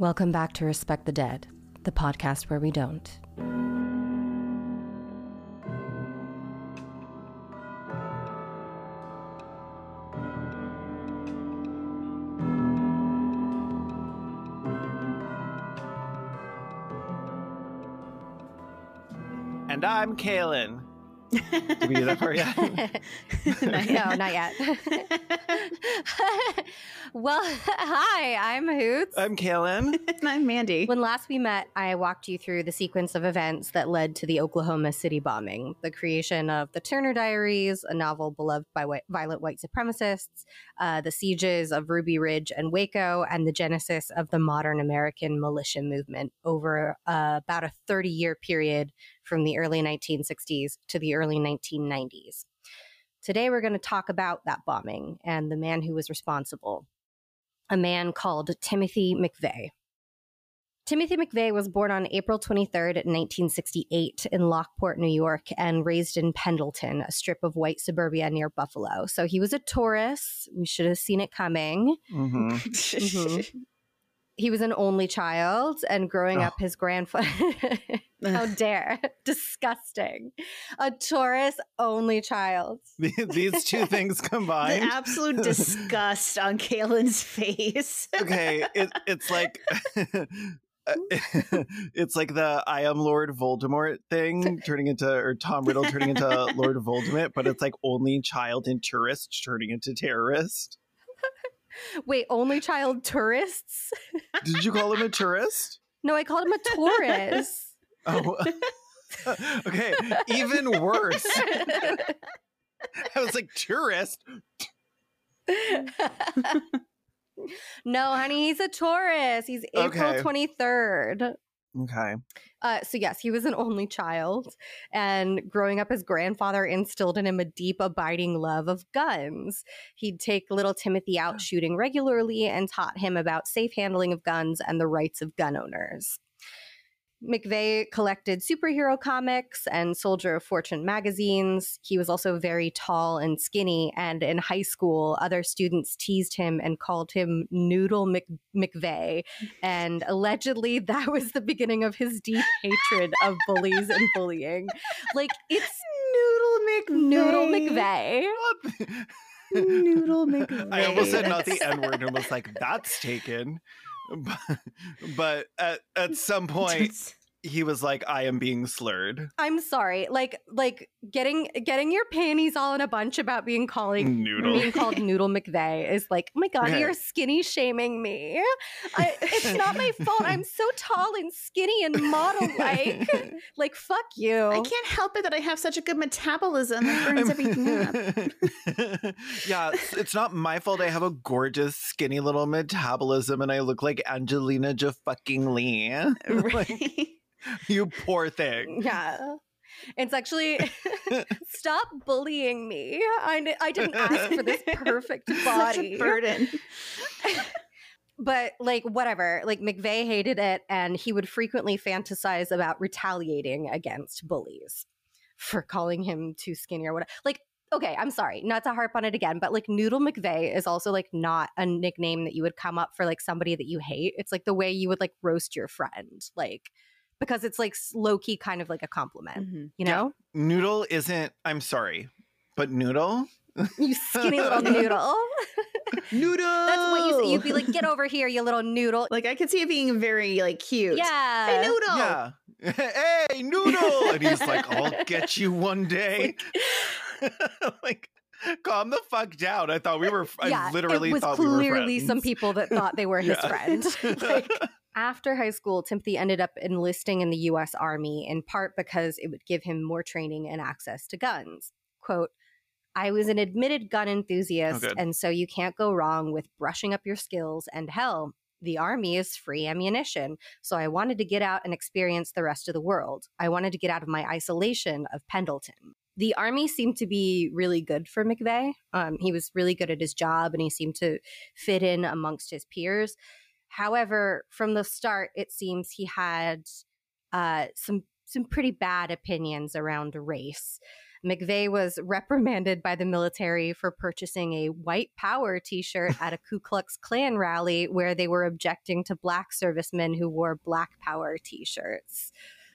Welcome back to Respect the Dead, the podcast where we don't. And I'm Caelan. Did we do that for you? no, not yet. well, hi, I'm Hoots. I'm Caelan. and I'm Mandy. When last we met, I walked you through the sequence of events that led to the Oklahoma City bombing, the creation of the Turner Diaries, a novel beloved by white, violent white supremacists, uh, the sieges of Ruby Ridge and Waco, and the genesis of the modern American militia movement over uh, about a 30 year period from the early 1960s to the early 1990s. Today, we're going to talk about that bombing and the man who was responsible, a man called Timothy McVeigh. Timothy McVeigh was born on April 23rd, 1968, in Lockport, New York, and raised in Pendleton, a strip of white suburbia near Buffalo. So he was a Taurus. We should have seen it coming. hmm Mhm. He was an only child, and growing Oh. up, his grandfather. How dare! Disgusting. A Taurus only child. These two things the combined. absolute disgust on Caelan's face. okay, it, it's like it's like the I am Lord Voldemort thing turning into or Tom Riddle turning into Lord Voldemort, but it's like only child and tourist turning into terrorist. Wait, only child tourists? Did you call him a tourist? No, I called him a Taurus. Oh, okay, even worse. I was like tourist. no, honey, he's a Taurus. He's April Okay. 23rd. Okay. Uh, so, yes, he was an only child. And growing up, his grandfather instilled in him a deep, abiding love of guns. He'd take little Timothy out shooting regularly and taught him about safe handling of guns and the rights of gun owners. McVeigh collected superhero comics and Soldier of Fortune magazines. He was also very tall and skinny, and in high school, other students teased him and called him Noodle Mc- McVeigh. And allegedly, that was the beginning of his deep hatred of bullies and bullying. Like, it's Noodle McVeigh. Noodle McVeigh. Noodle McVeigh. I almost said not the N word and was like, that's taken. But, but at, at some point, he was like, I am being slurred. I'm sorry. Like, like getting getting your panties all in a bunch about being calling Noodle. being called Noodle McVeigh is like, oh my god, Okay. you're skinny shaming me. I, it's not my fault. I'm so tall and skinny and model like. like, fuck you. I can't help it that I have such a good metabolism that burns everything up. yeah, it's, it's not my fault. I have a gorgeous, skinny little metabolism, and I look like Angelina J. fucking Lee. Like, Right? you poor thing. Yeah. It's actually stop bullying me. I, I didn't ask for this perfect Such body. a burden. but like whatever like mcveigh hated it and he would frequently fantasize about retaliating against bullies for calling him too skinny or whatever like okay i'm sorry not to harp on it again but like noodle mcveigh is also like not a nickname that you would come up for like somebody that you hate it's like the way you would like roast your friend like because it's like low-key kind of like a compliment Mhm. you Yeah. know Noodle isn't, I'm sorry, but Noodle? you skinny little noodle Noodle. that's what you say you'd be like get over here you little noodle Like I could see it being very like cute. yeah Hey, Noodle. Yeah. hey, Noodle! And he's like, I'll get you one day. like, calm the fuck down. I thought we were, I literally it was thought we were clearly some people that thought they were his friend. like, after high school, Timothy ended up enlisting in the U.S. Army in part because it would give him more training and access to guns. Quote. I was an admitted gun enthusiast, good. and so you can't go wrong with brushing up your skills. And hell, the army is free ammunition. So I wanted to get out and experience the rest of the world. I wanted to get out of my isolation of Pendleton. The army seemed to be really good for McVeigh. Um, he was really good at his job and he seemed to fit in amongst his peers. However, from the start, it seems he had uh, some some pretty bad opinions around race. McVeigh was reprimanded by the military for purchasing a white power t shirt at a Ku Klux Klan rally where they were objecting to black servicemen who wore black power t shirts.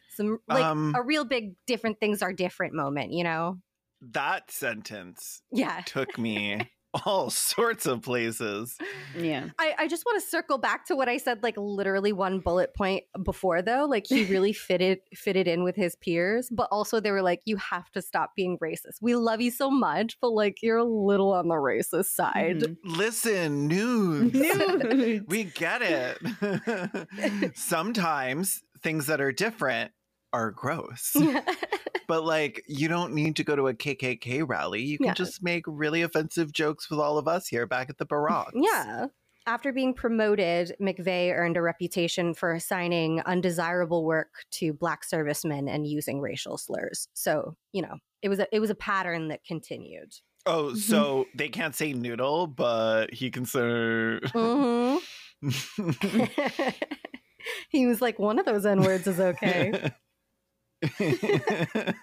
Some like Um, a real big different things are different moment, you know? That sentence Yeah. took me all sorts of places. Yeah. I, I just want to circle back to what I said, like literally one bullet point before, though. Like he really fitted fitted in with his peers, but also they were like, "You have to stop being racist. We love you so much, but like you're a little on the racist side." Mhm. Listen, news. Nude. We get it. Sometimes things that are different are gross. But like you don't need to go to a KKK rally. You can Yeah. just make really offensive jokes with all of us here back at the Barracks. Yeah. After being promoted, McVeigh earned a reputation for assigning undesirable work to black servicemen and using racial slurs. So, you know, it was a it was a pattern that continued. Oh, so they can't say noodle, but he can say Mhm. he was like, one of those N words is okay.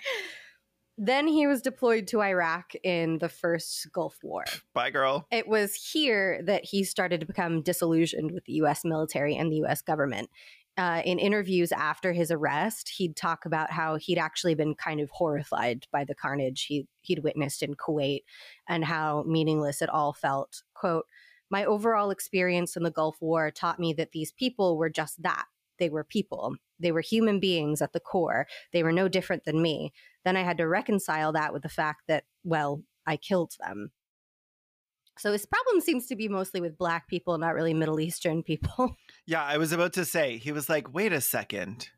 then he was deployed to Iraq in the first Gulf War. Bye girl. It was here that he started to become disillusioned with the US military and the US government. Uh, in interviews after his arrest, he'd talk about how he'd actually been kind of horrified by the carnage he, he'd witnessed in Kuwait and how meaningless it all felt. Quote, My overall experience in the Gulf War taught me that these people were just that. They were people. They were human beings at the core. They were no different than me. Then I had to reconcile that with the fact that, well, I killed them. So his problem seems to be mostly with black people, not really Middle Eastern people. Yeah, I was about to say, he was like, wait a second.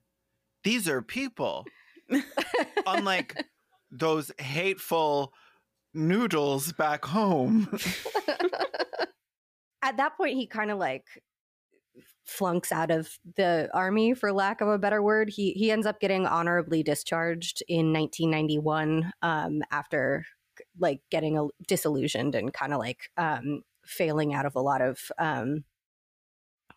These are people. Unlike those hateful noodles back home. At that point, he kind of like flunks out of the army, for lack of a better word. He he ends up getting honorably discharged in 1991 um, after like getting a, disillusioned and kind of like um, failing out of a lot of um,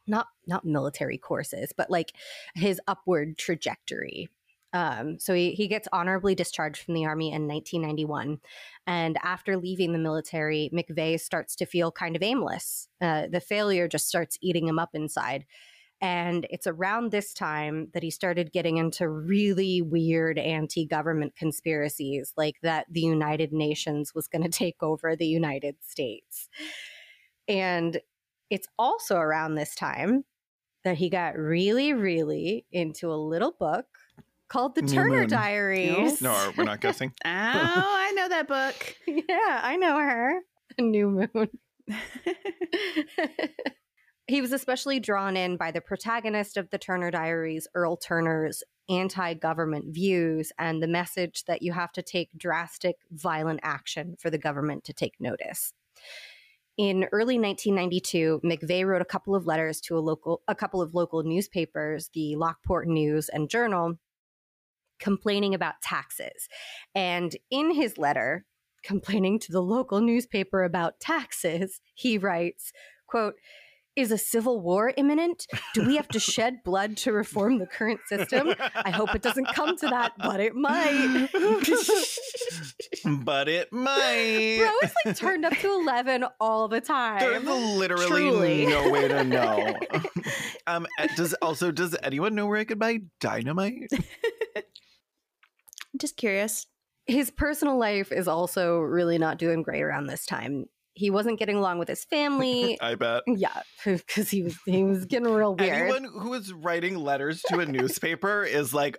not not military courses, but like his upward trajectory. Um, so he, he gets honorably discharged from the army in 1991. And after leaving the military, McVeigh starts to feel kind of aimless. Uh, the failure just starts eating him up inside. And it's around this time that he started getting into really weird anti government conspiracies, like that the United Nations was going to take over the United States. And it's also around this time that he got really, really into a little book called The New Turner Moon. Diaries. no, we're not guessing. Oh, I know that book. yeah, I know her. New Moon. he was especially drawn in by the protagonist of the Turner Diaries, Earl Turner's anti government views and the message that you have to take drastic, violent action for the government to take notice. In early 1992, McVeigh wrote a couple of letters to a local, a couple of local newspapers, the Lockport News and Journal, complaining about taxes. And in his letter, complaining to the local newspaper about taxes, he writes, quote, is a civil war imminent? Do we have to shed blood to reform the current system? I hope it doesn't come to that, but it might. but it might. Bro is like turned up to 11 all the time. There's time. literally Truly. no way to know. um, does also does anyone know where I could buy dynamite? Just curious. His personal life is also really not doing great around this time. He wasn't getting along with his family. I bet. yeah, because he was he was getting real weird. Anyone who is writing letters to a newspaper is like,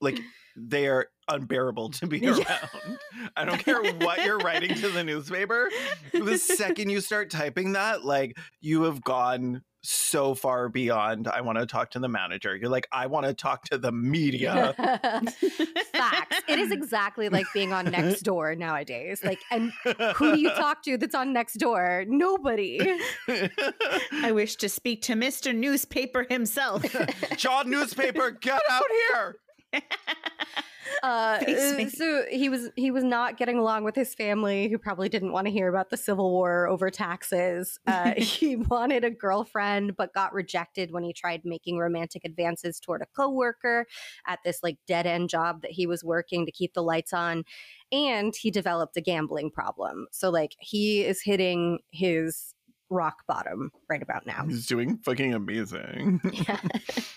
like they are unbearable to be Yeah. around. I don't care what you're writing to the newspaper. The second you start typing that, like you have gone so far beyond. I want to talk to the manager. You're like, I want to talk to the media. Facts. It is exactly like being on next door nowadays. Like, and who do you talk to that's on next door? Nobody. I wish to speak to Mr. Newspaper himself. John newspaper, get out here. Uh, so he was he was not getting along with his family, who probably didn't want to hear about the Civil War over taxes. Uh, he wanted a girlfriend, but got rejected when he tried making romantic advances toward a coworker at this like dead end job that he was working to keep the lights on. And he developed a gambling problem. So like he is hitting his rock bottom right about now. He's doing fucking amazing. Yeah.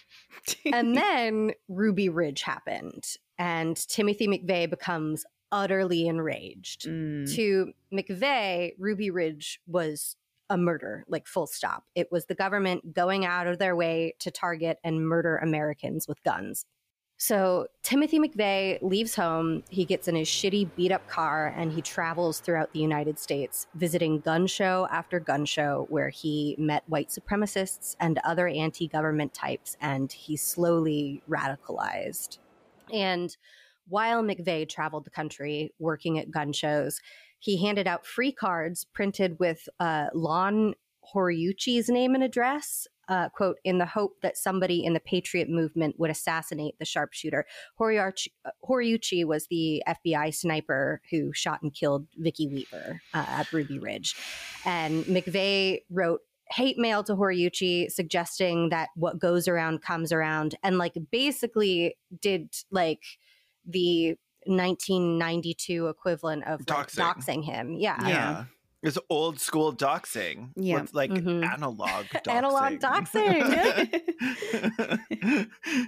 and then Ruby Ridge happened, and Timothy McVeigh becomes utterly enraged. Mm. To McVeigh, Ruby Ridge was a murder, like full stop. It was the government going out of their way to target and murder Americans with guns. So Timothy McVeigh leaves home. He gets in his shitty beat up car and he travels throughout the United States, visiting gun show after gun show where he met white supremacists and other anti government types, and he slowly radicalized. And while McVeigh traveled the country working at gun shows, he handed out free cards printed with uh, Lon Horiuchi's name and address uh, quote, in the hope that somebody in the patriot movement would assassinate the sharpshooter. Horiuchi, uh, Horiuchi was the FBI sniper who shot and killed Vicki Weaver uh, at Ruby Ridge. And McVeigh wrote hate mail to Horiuchi suggesting that what goes around comes around and like basically did like the 1992 equivalent of like, Doxing. doxing him. Yeah. Yeah. It's old school doxing. Yeah. With like Mhm. analog doxing. Analog doxing.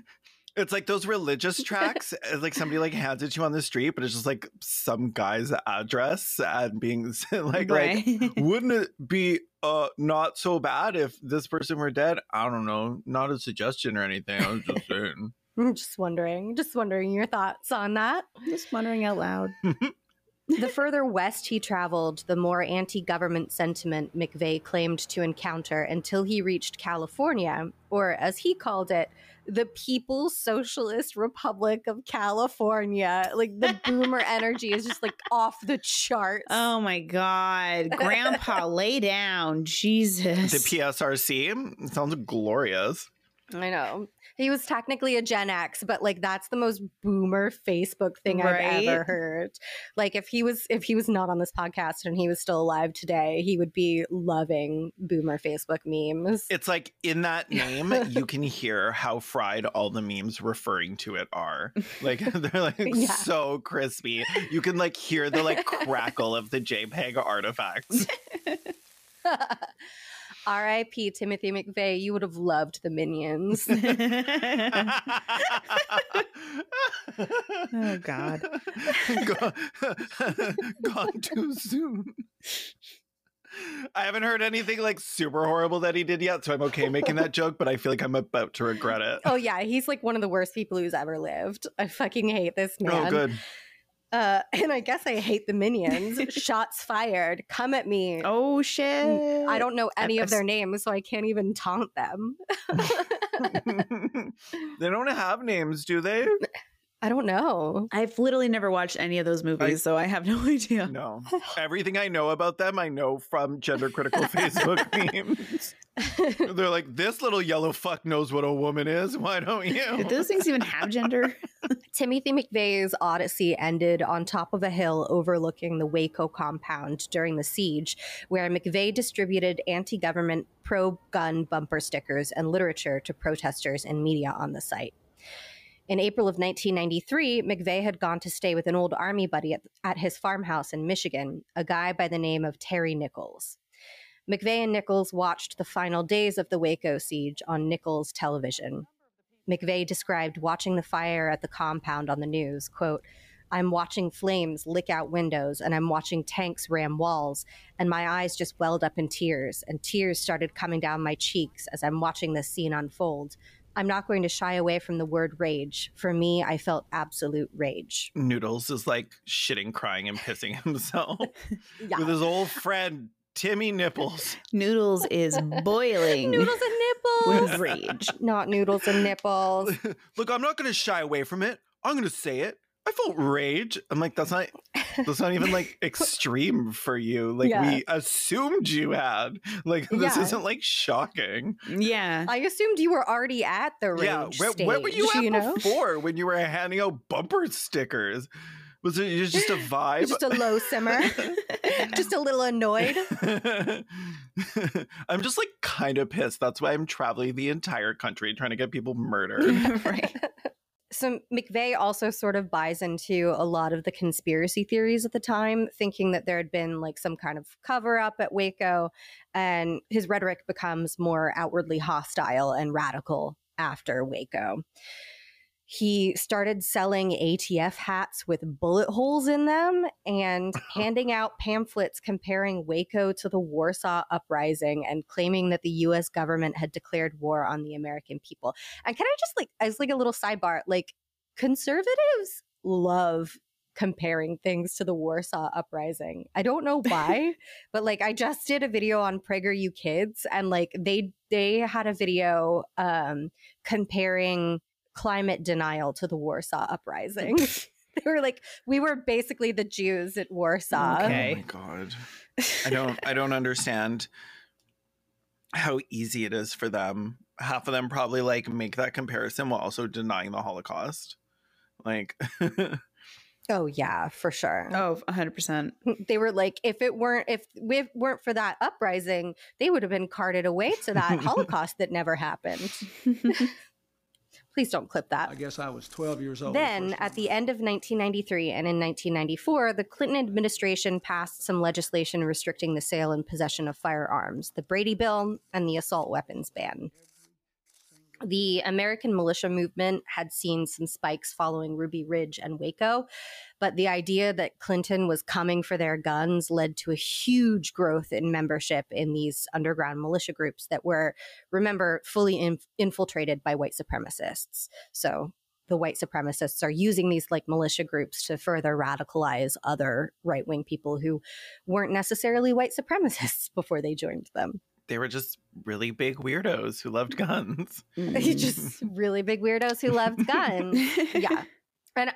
it's like those religious tracks. it's like somebody like hands it to you on the street, but it's just like some guy's address and being like, right. like, wouldn't it be uh not so bad if this person were dead? I don't know. Not a suggestion or anything. I was just saying. I'm just wondering, just wondering your thoughts on that. Just wondering out loud. The further west he traveled, the more anti government sentiment McVeigh claimed to encounter until he reached California, or as he called it, the People's Socialist Republic of California. Like the boomer energy is just like off the charts. Oh my God. Grandpa, lay down. Jesus. The PSRC sounds glorious. I know. He was technically a Gen X, but like that's the most boomer Facebook thing I've ever heard. Like if he was if he was not on this podcast and he was still alive today, he would be loving boomer Facebook memes. It's like in that name, you can hear how fried all the memes referring to it are. Like they're like Yeah. so crispy. You can like hear the like crackle of the JPEG artifacts. R.I.P. Timothy McVeigh. You would have loved the minions. Oh, God. Gone, gone too soon. I haven't heard anything like super horrible that he did yet, so I'm okay making that joke, but I feel like I'm about to regret it. oh yeah, he's like one of the worst people who's ever lived. I fucking hate this oh, man. Oh, good. Uh, and I guess I hate the minions. Shots fired. Come at me. Oh, shit. I don't know any of their names, so I can't even taunt them. they don't have names, do they? I don't know. I've literally never watched any of those movies, so I have no idea. No. Everything I know about them, I know from gender critical Facebook memes. They're like, this little yellow fuck knows what a woman is. Why don't you? Did those things even have gender? Timothy McVeigh's odyssey ended on top of a hill overlooking the Waco compound during the siege, where McVeigh distributed anti government pro gun bumper stickers and literature to protesters and media on the site. In April of 1993, McVeigh had gone to stay with an old army buddy at, at his farmhouse in Michigan, a guy by the name of Terry Nichols. McVeigh and Nichols watched the final days of the Waco siege on Nichols television. McVeigh described watching the fire at the compound on the news. Quote, I'm watching flames lick out windows and I'm watching tanks ram walls, and my eyes just welled up in tears, and tears started coming down my cheeks as I'm watching this scene unfold. I'm not going to shy away from the word rage. For me, I felt absolute rage. Noodles is like shitting, crying, and pissing himself Yeah. with his old friend, Timmy Nipples. Noodles is boiling Noodles and nipples. with rage. Not noodles and nipples. Look, I'm not going to shy away from it. I'm going to say it. I felt rage. I'm like, that's not. That's not even like extreme for you. Like Yeah. we assumed you had. Like this Yeah. isn't like shocking. Yeah. I assumed you were already at the range yeah, where, stage. where were you at know? before when you were handing out bumper stickers? Was it just a vibe? Just a low simmer, just a little annoyed. I'm just like kind of pissed. That's why I'm traveling the entire country trying to get people murdered. right. So McVeigh also sort of buys into a lot of the conspiracy theories at the time, thinking that there had been like some kind of cover up at Waco, and his rhetoric becomes more outwardly hostile and radical after Waco. He started selling ATF hats with bullet holes in them and handing out pamphlets comparing Waco to the Warsaw Uprising and claiming that the US government had declared war on the American people. And can I just like, as like a little sidebar, like conservatives love comparing things to the Warsaw Uprising. I don't know why, but like I just did a video on PragerU Kids and like they they had a video um comparing climate denial to the Warsaw Uprising. they were like we were basically the Jews at Warsaw. Okay. Oh my god. I don't I don't understand how easy it is for them. Half of them probably like make that comparison while also denying the Holocaust. Like Oh yeah, for sure. Oh, 100%. they were like if it weren't if we weren't for that uprising they would have been carted away to that holocaust that never happened please don't clip that I guess I was 12 years old. then first at the end of 1993 and in 1994 the clinton administration passed some legislation restricting the sale and possession of firearms the brady bill and the assault weapons ban the American militia movement had seen some spikes following Ruby Ridge and Waco, but the idea that Clinton was coming for their guns led to a huge growth in membership in these underground militia groups that were, remember, fully inf- infiltrated by white supremacists. So the white supremacists are using these like militia groups to further radicalize other right wing people who weren't necessarily white supremacists before they joined them. They were just really big weirdos who loved guns. Mm. just really big weirdos who loved guns. yeah. And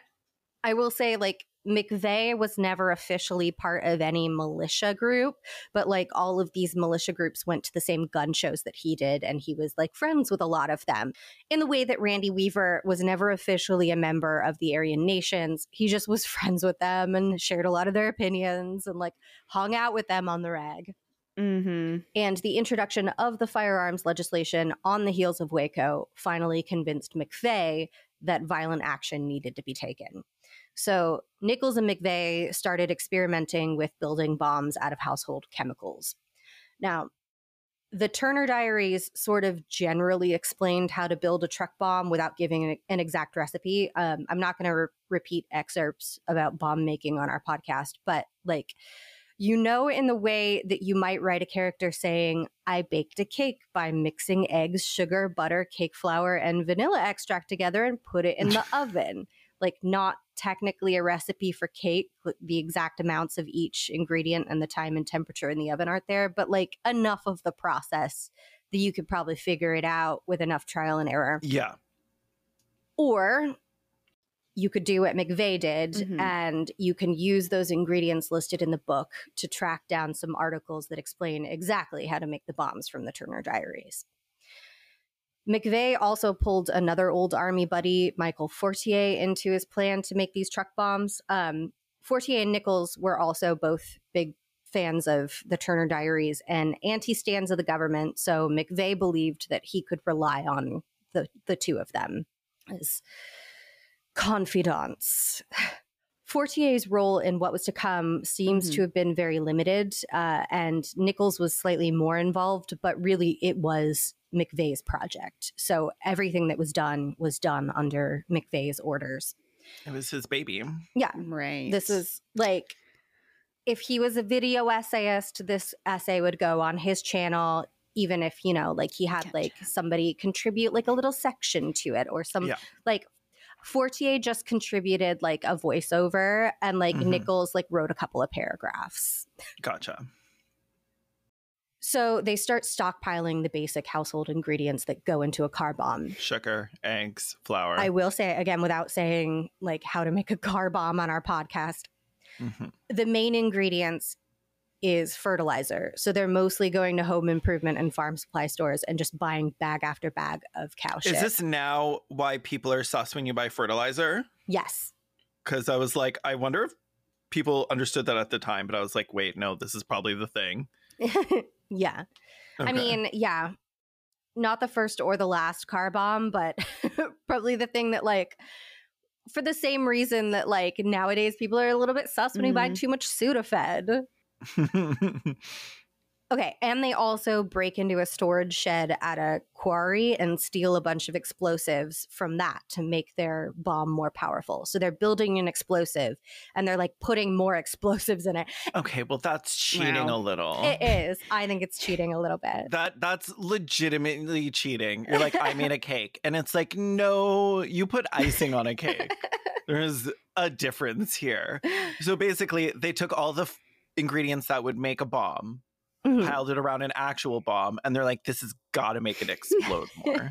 I will say, like, McVeigh was never officially part of any militia group, but like all of these militia groups went to the same gun shows that he did, and he was like friends with a lot of them. In the way that Randy Weaver was never officially a member of the Aryan Nations, he just was friends with them and shared a lot of their opinions and like hung out with them on the rag hmm and the introduction of the firearms legislation on the heels of Waco finally convinced McVeigh that violent action needed to be taken. So Nichols and McVeigh started experimenting with building bombs out of household chemicals. Now, the Turner Diaries sort of generally explained how to build a truck bomb without giving an, an exact recipe. Um, I'm not going to re- repeat excerpts about bomb making on our podcast, but like, you know, in the way that you might write a character saying, I baked a cake by mixing eggs, sugar, butter, cake flour, and vanilla extract together and put it in the oven. Like, not technically a recipe for cake, the exact amounts of each ingredient and the time and temperature in the oven aren't there, but like enough of the process that you could probably figure it out with enough trial and error. Yeah. Or you could do what McVeigh did, Mhm. and you can use those ingredients listed in the book to track down some articles that explain exactly how to make the bombs from the Turner Diaries. McVeigh also pulled another old army buddy, Michael Fortier, into his plan to make these truck bombs. Um, Fortier and Nichols were also both big fans of the Turner Diaries and anti stands of the government. So McVeigh believed that he could rely on the, the two of them as confidants. Fortier's role in what was to come seems Mhm. to have been very limited, uh, and Nichols was slightly more involved, but really it was McVeigh's project. So everything that was done was done under McVeigh's orders. It was his baby. Yeah. Right. This is like if he was a video essayist, this essay would go on his channel, even if, you know, like he had Gotcha. like somebody contribute like a little section to it or some Yeah. like Fortier just contributed like a voiceover and like Mhm. Nichols like wrote a couple of paragraphs. Gotcha. So they start stockpiling the basic household ingredients that go into a car bomb. Sugar, eggs, flour. I will say again without saying like how to make a car bomb on our podcast. Mhm. the main ingredients is fertilizer. So they're mostly going to home improvement and farm supply stores and just buying bag after bag of cow shit. Is this now why people are sus when you buy fertilizer? yes. Because I was like, I wonder if people understood that at the time, but I was like, wait, no, this is probably the thing. yeah. I mean, yeah. Not the first or the last car bomb, but probably the thing that like for the same reason that like nowadays people are a little bit sus when you buy Mhm. too much Sudafed. Okay, and they also break into a storage shed at a quarry and steal a bunch of explosives from that to make their bomb more powerful. So they're building an explosive and they're like putting more explosives in it. okay, well, that's cheating Wow. a little. It is. I think it's cheating a little bit. That that's legitimately cheating. You're like, I made a cake, and it's like, no, you put icing on a cake. There's a difference here. So basically, they took all the ingredients that would make a bomb, Mhm. piled it around an actual bomb, and they're like, this has got to make it explode more.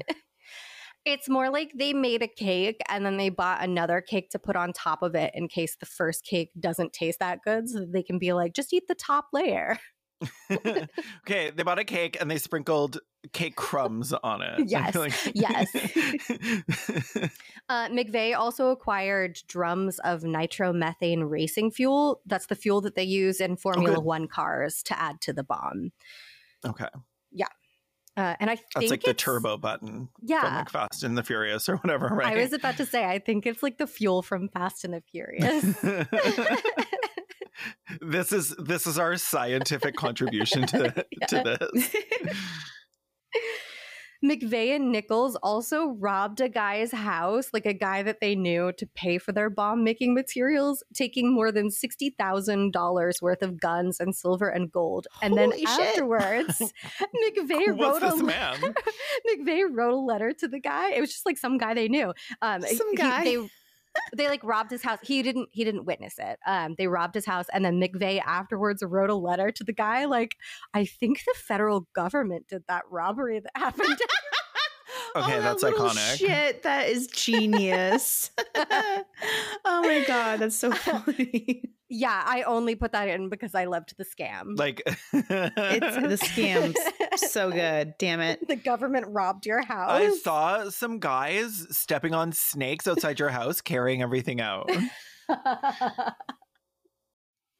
It's more like they made a cake and then they bought another cake to put on top of it in case the first cake doesn't taste that good. So that they can be like, just eat the top layer. okay, they bought a cake and they sprinkled cake crumbs on it. Yes, feel yes. Uh, McVeigh also acquired drums of nitromethane racing fuel. That's the fuel that they use in Formula good. One cars to add to the bomb. okay, Yeah. Uh, and I think that's like the turbo button from Yeah, like Fast and the Furious or whatever, right? I was about to say I think it's like the fuel from Fast and the Furious. This is this is our scientific contribution to to this. McVeigh and Nichols also robbed a guy's house, like a guy that they knew, to pay for their bomb making materials, taking more than $60,000 worth of guns and silver and gold. And then Holy shit. afterwards, McVeigh wrote a man? McVeigh wrote a letter to the guy. It was just like some guy they knew. Um, Some he- guy. they, they like robbed his house. He didn't. He didn't witness it. Um, they robbed his house, and then McVeigh afterwards wrote a letter to the guy. Like, I think the federal government did that robbery that happened. Okay, Oh, that's little iconic. Shit, that is genius. oh my god, that's so funny. Yeah, I only put that in because I loved the scam. Like It's the scams. So good. Damn it. the government robbed your house. I saw some guys stepping on snakes outside your house carrying everything out.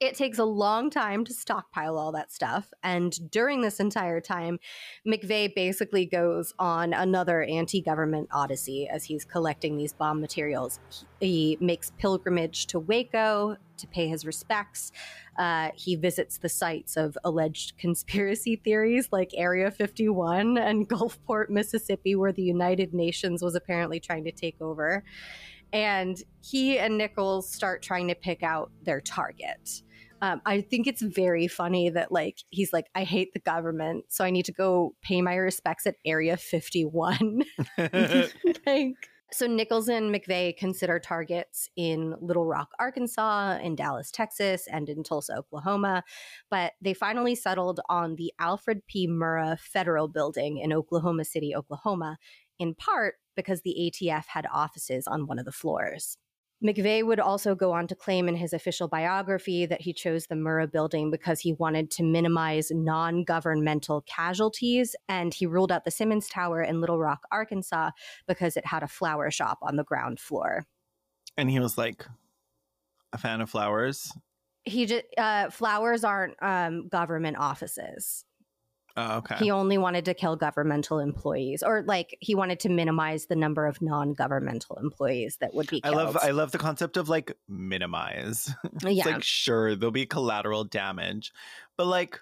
it takes a long time to stockpile all that stuff. And during this entire time, McVeigh basically goes on another anti government odyssey as he's collecting these bomb materials. He makes pilgrimage to Waco to pay his respects. Uh, he visits the sites of alleged conspiracy theories like Area 51 and Gulfport, Mississippi, where the United Nations was apparently trying to take over. And he and Nichols start trying to pick out their target. Um, I think it's very funny that like he's like, I hate the government, so I need to go pay my respects at Area 51. like, so Nichols and McVeigh consider targets in Little Rock, Arkansas, in Dallas, Texas, and in Tulsa, Oklahoma. But they finally settled on the Alfred P. Murrah Federal Building in Oklahoma City, Oklahoma, in part because the ATF had offices on one of the floors. McVeigh would also go on to claim in his official biography that he chose the Murrah building because he wanted to minimize non governmental casualties. And he ruled out the Simmons Tower in Little Rock, Arkansas, because it had a flower shop on the ground floor. and he was like a fan of flowers. He just, uh, flowers aren't um, government offices. Oh, okay. He only wanted to kill governmental employees, or like he wanted to minimize the number of non governmental employees that would be I killed. love I love the concept of like minimize. It's yeah. like sure there'll be collateral damage, but like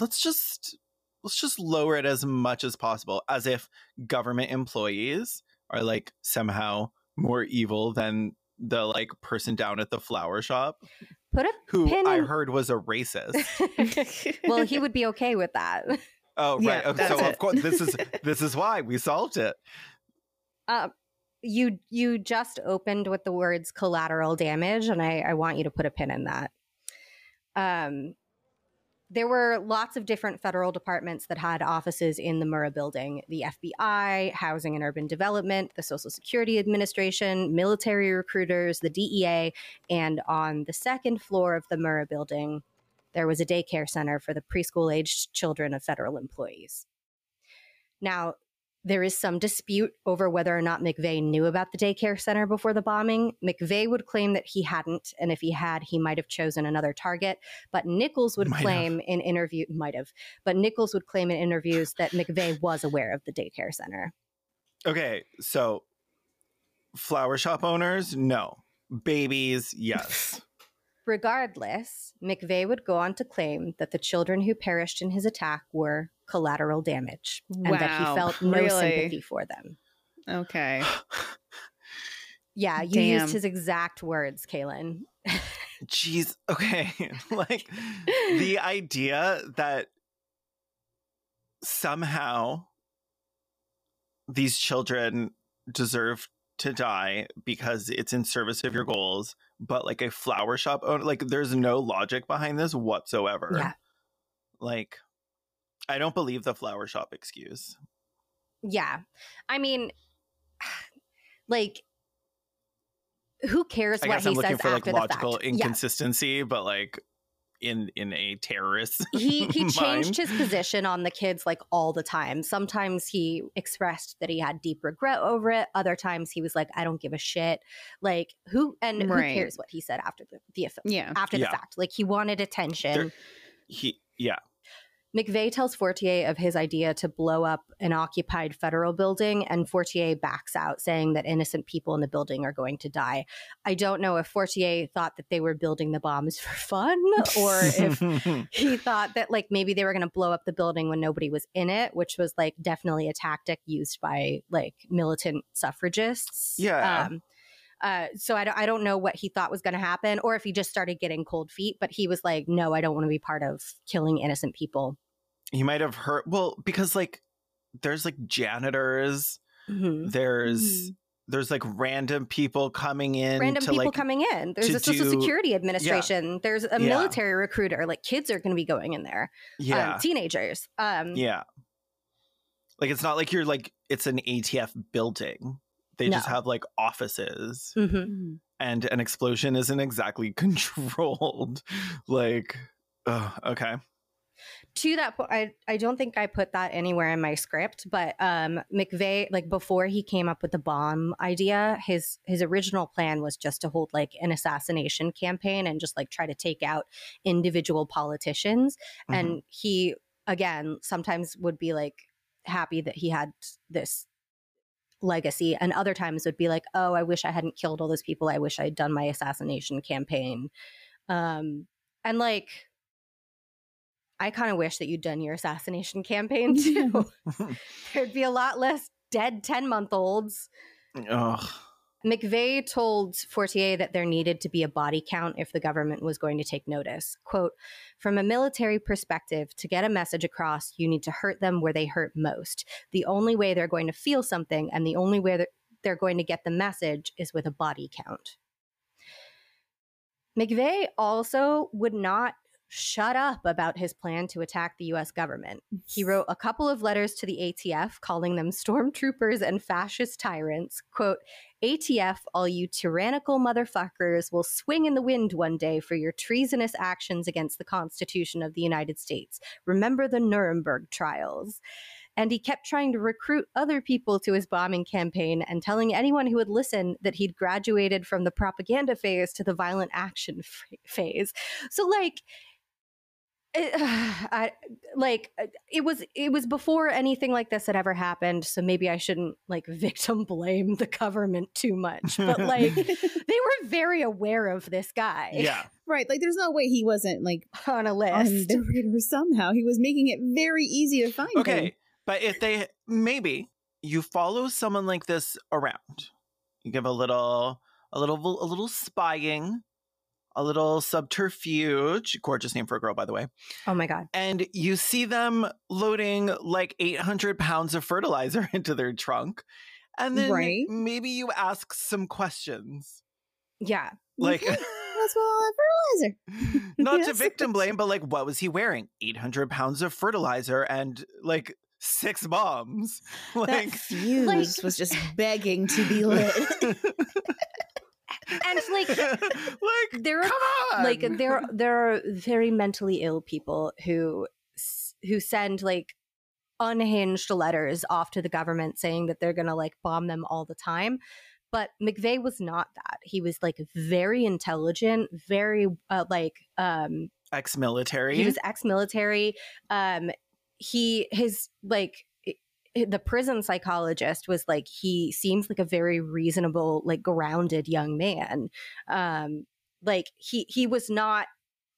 let's just let's just lower it as much as possible as if government employees are like somehow more evil than the like person down at the flower shop Put a who Pin I in- heard was a racist. well, he would be okay with that. Oh right. That's so of course this is this is why we solved it. Uh, you you just opened with the words collateral damage, and I, I want you to put a pin in that. Um, there were lots of different federal departments that had offices in the Murrah building the FBI, Housing and Urban Development, the Social Security Administration, military recruiters, the DEA, and on the second floor of the Murrah building, there was a daycare center for the preschool aged children of federal employees. Now, there is some dispute over whether or not McVeigh knew about the daycare center before the bombing. McVeigh would claim that he hadn't, and if he had, he might have chosen another target. But Nichols would Might claim in interview might have, but Nichols would claim in interviews that McVeigh was aware of the daycare center. Okay, so flower shop owners, no. Babies, yes. Regardless, McVeigh would go on to claim that the children who perished in his attack were collateral damage and that he Wow, felt no really? sympathy for them. Okay. Yeah, you Damn. used his exact words, Caelan. Jeez. Okay. like the idea that somehow these children deserve to die because it's in service of your goals, but like a flower shop owner, like there's no logic behind this whatsoever. Yeah. Like, I don't believe the flower shop excuse. Yeah. I mean, like, who cares I what he I'm looking says for like after the fact? Yeah. inconsistency, but like in in a terrorist. he he changed his position on the kids like all the time. Sometimes he expressed that he had deep regret over it. Other times he was like, "I don't give a shit." Like who and Right. who cares what he said after the, the Yeah. after Yeah. the fact? Like he wanted attention. There- he yeah. McVeigh tells Fortier of his idea to blow up an occupied federal building, and Fortier backs out, saying that innocent people in the building are going to die. I don't know if Fortier thought that they were building the bombs for fun or if he thought that like maybe they were going to blow up the building when nobody was in it, which was like definitely a tactic used by like militant suffragists. Yeah. Um, uh, so I don't, I don't know what he thought was going to happen, or if he just started getting cold feet. But he was like, "No, I don't want to be part of killing innocent people." He might have heard well because like there's like janitors Mhm. there's there's like random people coming in Random to people like coming in. There's a Social do- Security Administration. There's a Yeah. military recruiter. Like kids are going to be going in there. yeah Um, teenagers. Um, yeah like it's not like you're like it's an atf building they just have like offices mhm. and an explosion isn't exactly controlled like oh okay to that point, I, I don't think I put that anywhere in my script, but um, McVeigh, like before he came up with the bomb idea, his his original plan was just to hold like an assassination campaign and just like try to take out individual politicians. Mhm. And he again sometimes would be like happy that he had this legacy, and other times would be like, oh, I wish I hadn't killed all those people. I wish I'd done my assassination campaign. Um, and like I kind of wish that you'd done your assassination campaign too. There'd be a lot less dead 10 month olds. Ugh. McVeigh told Fortier that there needed to be a body count if the government was going to take notice. Quote, from a military perspective, to get a message across, you need to hurt them where they hurt most. The only way they're going to feel something and the only way they're going to get the message is with a body count. McVeigh also would not shut up about his plan to attack the US government. He wrote a couple of letters to the ATF calling them stormtroopers and fascist tyrants. Quote, ATF, all you tyrannical motherfuckers will swing in the wind one day for your treasonous actions against the Constitution of the United States. Remember the Nuremberg trials. And he kept trying to recruit other people to his bombing campaign and telling anyone who would listen that he'd graduated from the propaganda phase to the violent action f- phase. So, like, it, I, like uh, it was it was before anything like this had ever happened so maybe i shouldn't like victim blame the government too much but like they were very aware of this guy yeah right. Like, there's no way he wasn't like on a on list the radar somehow. He was making it very easy to find him. okay but if they maybe you follow someone like this around you give a little a little a little spying a little subterfuge gorgeous name for a girl by the way oh my god and you see them loading like 800 pounds of fertilizer into their trunk and then Right. maybe you ask some questions yeah like what's spill all that fertilizer. Not to victim blame, but like, what was he wearing? 800 pounds of fertilizer and like six bombs. that Like, fuse Like- was just begging to be lit. And like like, there are like there there are very mentally ill people who who send like unhinged letters off to the government saying that they're going to like bomb them all the time. But mcveigh was not that. He was like very intelligent very uh, like um ex military. he was ex-military. Um he his like the prison psychologist was like he seems like a very reasonable like grounded young man. Um like he he was not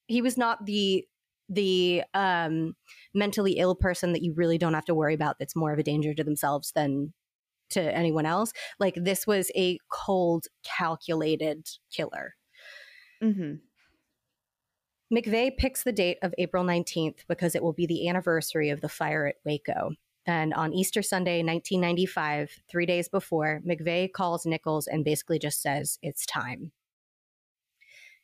he was not the the um mentally ill person that you really don't have to worry about that's more of a danger to themselves than to anyone else. Like this was a cold calculated killer. Mm-hmm. McVeigh picks the date of April 19th because it will be the anniversary of the fire at Waco. And on Easter Sunday, 1995, three days before, McVeigh calls Nichols and basically just says, It's time.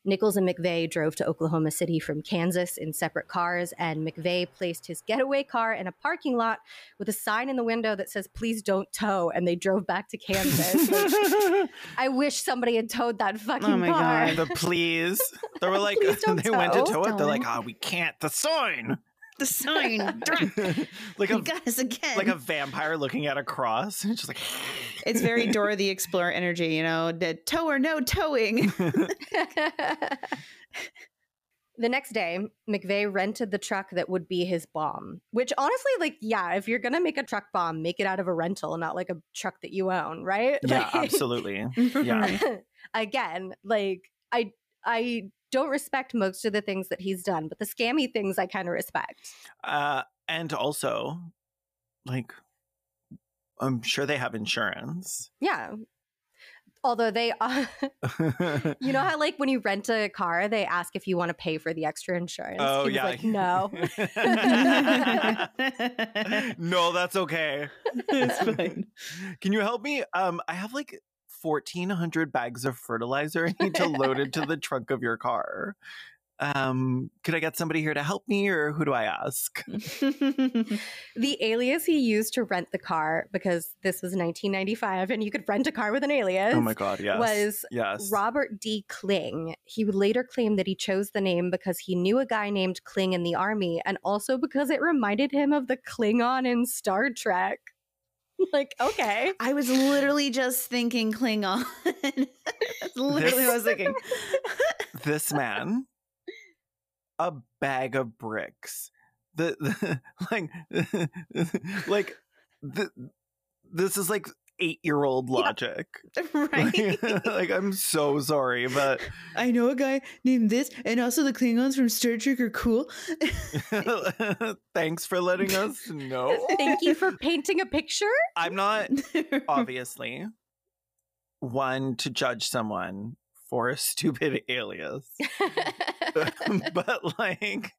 Nichols and McVeigh drove to Oklahoma City from Kansas in separate cars, and McVeigh placed his getaway car in a parking lot with a sign in the window that says, Please don't tow. And they drove back to Kansas. I wish somebody had towed that fucking Oh my car. God. the please. They were like, Please don't they went to tow. tow it. They're like, Don't. oh, we can't. The sign. The sign. Drunk. like you a got us again. like a vampire looking at a cross. It's just like it's very Dora the Explorer energy, you know, the tow or no towing. the next day, McVeigh rented the truck that would be his bomb. Which honestly, like, yeah, if you're gonna make a truck bomb, make it out of a rental, not like a truck that you own, right? Yeah, Like- absolutely. Yeah. Again, like I I don't respect most of the things that he's done, but the scammy things I kind of respect. Uh and also like I'm sure they have insurance. Yeah. Although they, uh, you know how like when you rent a car, they ask if you want to pay for the extra insurance. oh he was yeah. like, no. no, that's okay. it's fine. Can you help me? Um, I have like 1,400 bags of fertilizer I need to load into the trunk of your car. Um, could I get somebody here to help me, or who do I ask? the alias he used to rent the car, because this was 1995 and you could rent a car with an alias, Oh my god, yes, was yes. Robert D. Kling. He would later claim that he chose the name because he knew a guy named Kling in the army and also because it reminded him of the Klingon in Star Trek. like, okay. I was literally just thinking Klingon. Literally what I was thinking. this man, a bag of bricks. The, the like, like the, this is like eight year old logic. right? like I'm so sorry, but I know a guy named this, and also the Klingons from Star Trek are cool. thanks for letting us know. Thank you for painting a picture. I'm not obviously one to judge someone for a stupid alias. but like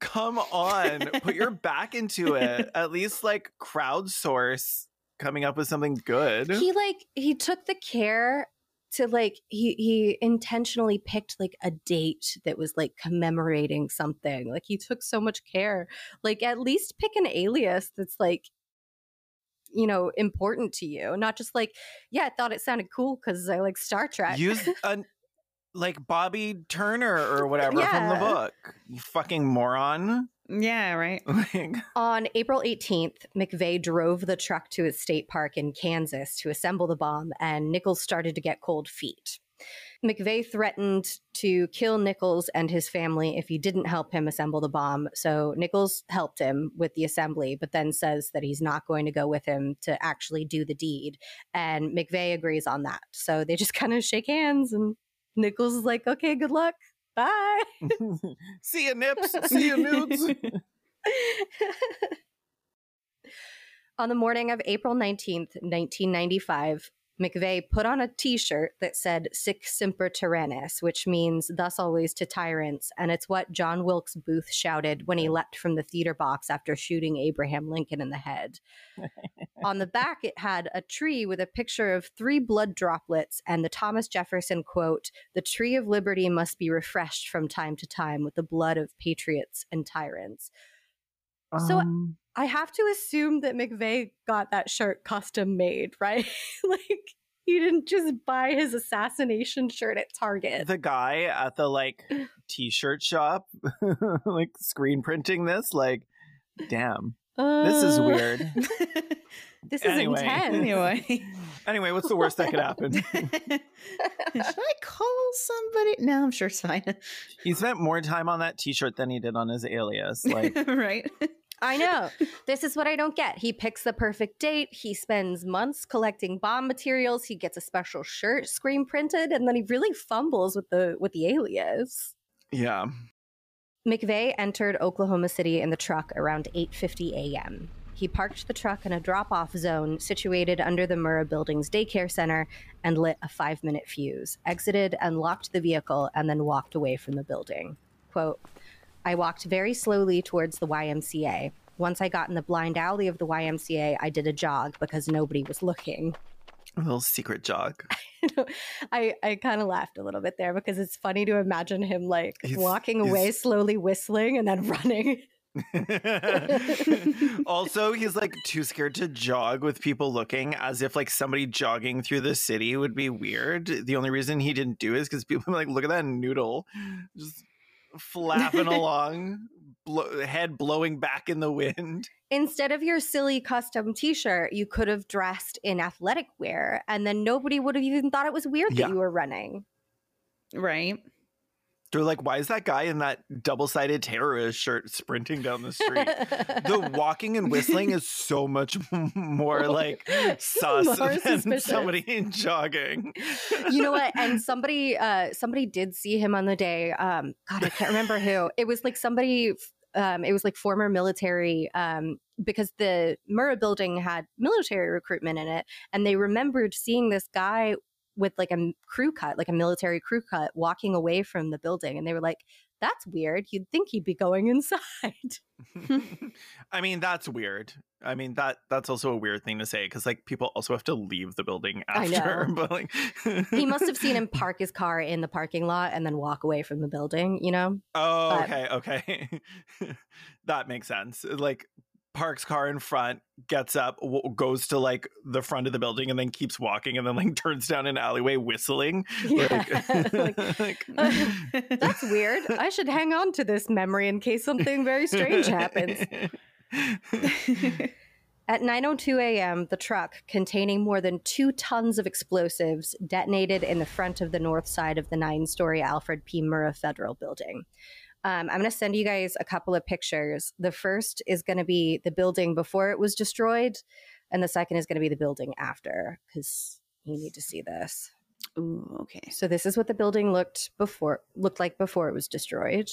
come on, put your back into it. At least like crowdsource coming up with something good. he like he took the care to like he he intentionally picked like a date that was like commemorating something like he took so much care like at least pick an alias that's like you know important to you not just like yeah i thought it sounded cool because i like star trek Use a like Bobby Turner or whatever from the book. You fucking moron. Yeah, right. On April 18th, McVeigh drove the truck to his state park in Kansas to assemble the bomb, and Nichols started to get cold feet. McVeigh threatened to kill Nichols and his family if he didn't help him assemble the bomb. So Nichols helped him with the assembly, but then says that he's not going to go with him to actually do the deed. And McVeigh agrees on that. So they just kind of shake hands, and Nichols is like, okay, good luck. Bye. see you nips, see you nudes. On the morning of April 19th, 1995, McVeigh put on a t shirt that said Sic Semper Tyrannis, which means thus always to tyrants. And it's what John Wilkes Booth shouted when he leapt from the theater box after shooting Abraham Lincoln in the head. on the back, it had a tree with a picture of three blood droplets and the Thomas Jefferson quote The tree of liberty must be refreshed from time to time with the blood of patriots and tyrants. So Um, I have to assume that McVeigh got that shirt custom made, right? like he didn't just buy his assassination shirt at Target. the guy at the like t-shirt shop like screen printing this like damn this is Uh, weird This is Anyway. intense. anyway. anyway what's the worst that could happen Should I call somebody? No, I'm sure it's fine. he spent more time on that t-shirt than he did on his alias like right. I know. This is what I don't get. He picks the perfect date. He spends months collecting bomb materials. He gets a special shirt screen printed, and then he really fumbles with the with the alias. yeah McVeigh entered Oklahoma City in the truck around 8:50 a.m. He parked the truck in a drop-off zone situated under the Murrah Building's daycare center and lit a 5-minute fuse. Exited and locked the vehicle and then walked away from the building. Quote, I walked very slowly towards the YMCA. Once I got in the blind alley of the YMCA, I did a jog because nobody was looking. a little secret jog I, I kind of laughed a little bit there because it's funny to imagine him like He's- walking away slowly whistling and then running. also he's like too scared to jog with people looking as if like somebody jogging through the city would be weird the only reason he didn't do it is because people were like look at that noodle just flapping along blow, head blowing back in the wind Instead of your silly custom t shirt, you could have dressed in athletic wear and then nobody would have even thought it was weird Yeah. that you were running. Right. They're like why is that guy in that double-sided terrorist shirt sprinting down the street the walking and whistling is so much more like sus More than suspicious. somebody in jogging you know what? And somebody uh somebody did see him on the day. Um God, I can't remember who. It was like somebody um it was like former military um because the Murrah building had military recruitment in it and they remembered seeing this guy with like a crew cut, like a military crew cut walking away from the building and they were like that's weird. You'd think he'd be going inside. I mean, that's weird. I mean that that's also a weird thing to say because like people also have to leave the building after. But like he must have seen him park his car in the parking lot and then walk away from the building, you know? Oh, but- okay, okay, that makes sense. Like parks car in front, gets up, w- goes to like the front of the building, and then keeps walking, and then like turns down an alleyway whistling. Yeah. Like, Like, like- That's weird. I should hang on to this memory in case something very strange happens. At 9:02 a.m., the truck containing more than 2 tons of explosives detonated in the front of the north side of the 9-story Alfred P. Murrah Federal Building. Um, I'm going to send you guys a couple of pictures. The first is going to be the building before it was destroyed, and the second is going to be the building after cuz you need to see this. Ooh, okay. So this is what the building looked before looked like before it was destroyed.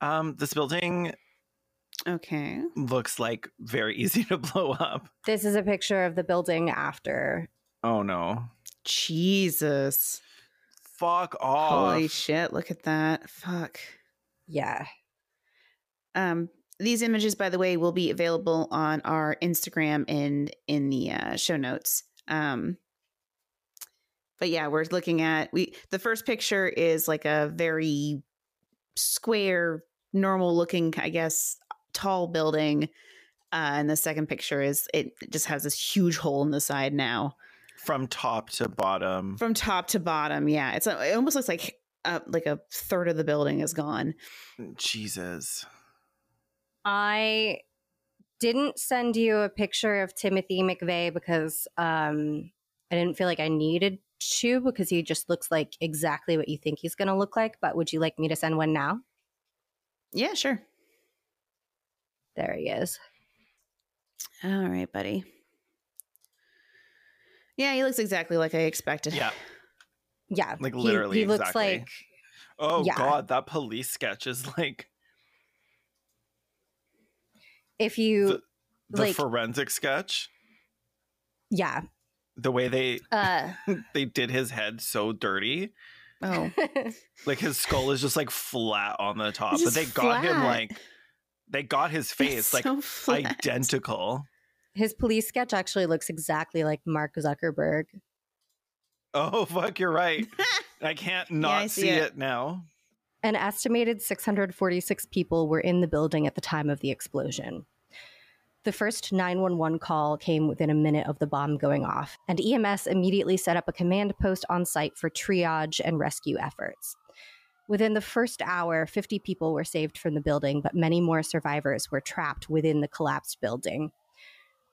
um, this building Okay. looks like very easy to blow up. This is a picture of the building after. Oh no! Jesus. Fuck off! Holy shit, look at that. Fuck. Yeah. Um these images by the way will be available on our Instagram and in the uh, show notes. Um but yeah, we're looking at we the first picture is like a very square normal looking I guess tall building. Uh, and the second picture is it just has this huge hole in the side now. From top to bottom. from top to bottom yeah it's a, it almost looks like uh, like a third of the building is gone Jesus. I didn't send you a picture of Timothy McVeigh because um, I didn't feel like I needed to because he just looks like exactly what you think he's going to look like. But would you like me to send one now? yeah sure There he is. all right buddy yeah he looks exactly like i expected Yeah. Yeah. Like, literally He, looks exactly. like. Oh Yeah. god, that police sketch is like If you. the, the like- forensic sketch. Yeah. the way they Uh, they did his head so dirty. Oh, Like his skull is just like flat on the top, but they just got him like they got his face It's like so identical. His police sketch actually looks exactly like Mark Zuckerberg. Oh fuck, you're right. I can't not I see, see it. it. now. An estimated 646 people were in the building at the time of the explosion. The first 911 call came within a minute of the bomb going off, and EMS immediately set up a command post on site for triage and rescue efforts. Within the first hour, 50 people were saved from the building, but many more survivors were trapped within the collapsed building.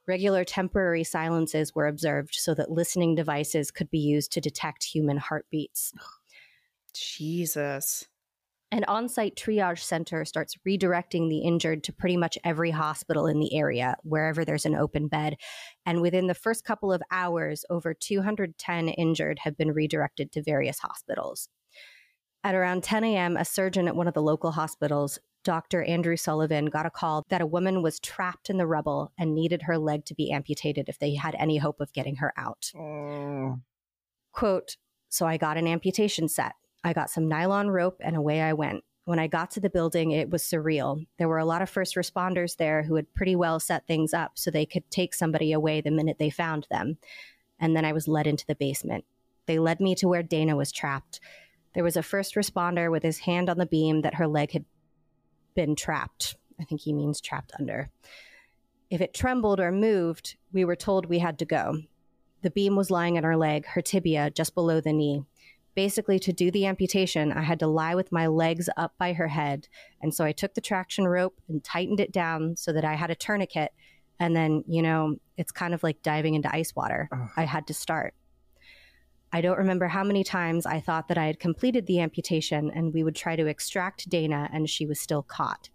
Regular temporary silences were observed so that listening devices could be used to detect human heartbeats. Jesus. An on site triage center starts redirecting the injured to pretty much every hospital in the area, wherever there's an open bed. And within the first couple of hours, over 210 injured have been redirected to various hospitals. At around 10 a.m., a surgeon at one of the local hospitals, Dr. Andrew Sullivan, got a call that a woman was trapped in the rubble and needed her leg to be amputated if they had any hope of getting her out. Oh. Quote, so I got an amputation set. I got some nylon rope and away I went. When I got to the building, it was surreal. There were a lot of first responders there who had pretty well set things up so they could take somebody away the minute they found them. And then I was led into the basement. They led me to where Dana was trapped. There was a first responder with his hand on the beam that her leg had been trapped. I think he means trapped under. If it trembled or moved, we were told we had to go. The beam was lying at her leg, her tibia just below the knee. Basically, to do the amputation, I had to lie with my legs up by her head. And so I took the traction rope and tightened it down so that I had a tourniquet. And then, you know, it's kind of like diving into ice water. Ugh. I had to start. I don't remember how many times I thought that I had completed the amputation and we would try to extract Dana and she was still caught.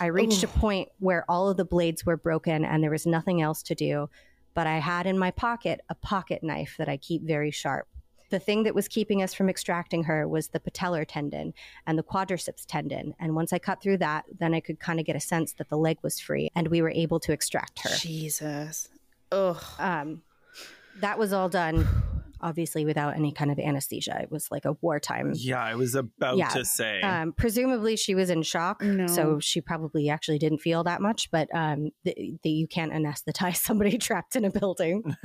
I reached a point where all of the blades were broken and there was nothing else to do, but I had in my pocket a pocket knife that I keep very sharp. The thing that was keeping us from extracting her was the patellar tendon and the quadriceps tendon. And once I cut through that, then I could kind of get a sense that the leg was free and we were able to extract her. Jesus. Ugh. Um, that was all done, obviously, without any kind of anesthesia. It was like a wartime. Yeah, I was about Yeah. to say. Um, presumably, she was in shock, No. so she probably actually didn't feel that much. But um, the, the, you can't anesthetize somebody trapped in a building.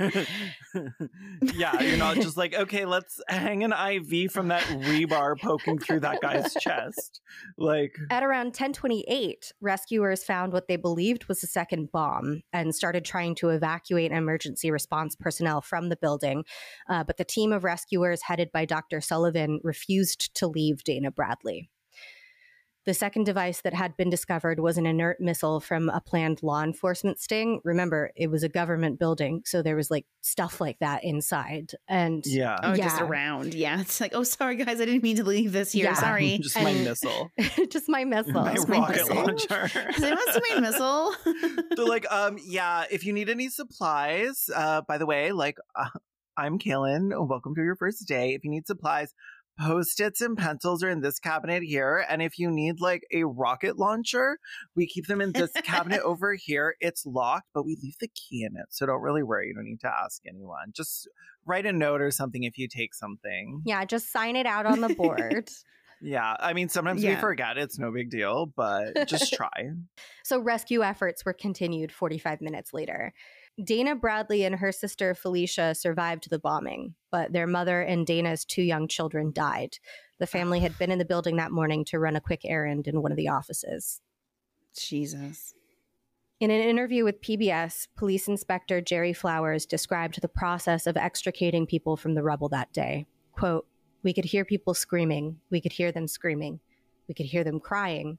yeah, you're not just like, okay, let's hang an IV from that rebar poking through that guy's chest. Like, At around 1028, rescuers found what they believed was a second bomb and started trying to evacuate emergency response personnel from the building. Uh, but the team of rescuers headed by Dr. Sullivan refused to leave Dana Bradley. The second device that had been discovered was an inert missile from a planned law enforcement sting. Remember, it was a government building, so there was like stuff like that inside. And yeah, Oh, just Yeah. around. Yeah. It's like, oh, sorry, guys. I didn't mean to leave this here. Yeah. Sorry. just my And- missile, just my missile. my my rocket missile. launcher. Does anyone see my missile? They're like, um, yeah, if you need any supplies, uh, by the way, like, uh, I'm Caelan. Welcome to your first day. If you need supplies, post-its and pencils are in this cabinet here. And if you need like a rocket launcher, we keep them in this cabinet over here. It's locked, but we leave the key in it. So don't really worry. You don't need to ask anyone. Just write a note or something if you take something. Yeah, just sign it out on the board. Yeah. I mean, sometimes we forget. It's no big deal, but just try. So rescue efforts were continued 45 minutes later. Dana Bradley and her sister Felicia survived the bombing, but their mother and Dana's two young children died. The family had been in the building that morning to run a quick errand in one of the offices. Jesus. In an interview with PBS, Police Inspector Jerry Flowers described the process of extricating people from the rubble that day. Quote, We could hear people screaming. We could hear them screaming. We could hear them crying.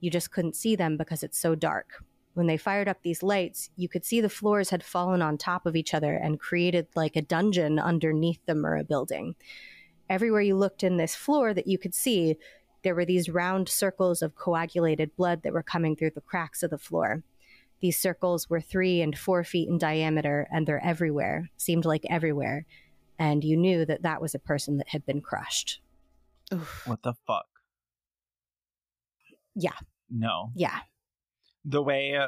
You just couldn't see them because it's so dark. When they fired up these lights, you could see the floors had fallen on top of each other and created like a dungeon underneath the Murrah building. Everywhere you looked in this floor that you could see, there were these round circles of coagulated blood that were coming through the cracks of the floor. These circles were three and four feet in diameter, and they're everywhere, seemed like everywhere. And you knew that that was a person that had been crushed. Oof. What the fuck? Yeah. No. Yeah. The way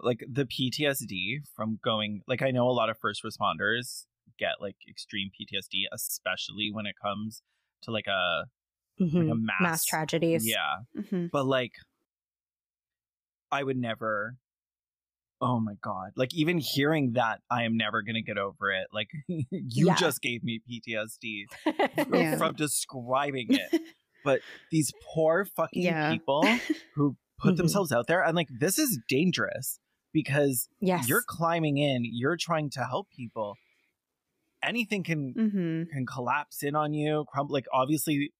like the PTSD from going like I know a lot of first responders get like extreme PTSD, especially when it comes to like a like a Mhm. mass, Mass tragedies. Yeah, Mhm. but like I would never. Oh my god! Like even hearing that, I am never gonna get over it. Like you Yeah. just gave me PTSD Yeah. from describing it. But these poor fucking Yeah. people who put Mhm. themselves out there, and like this is dangerous because yes. you're climbing in, you're trying to help people. Anything can Mhm. can collapse in on you, crumble. Like obviously,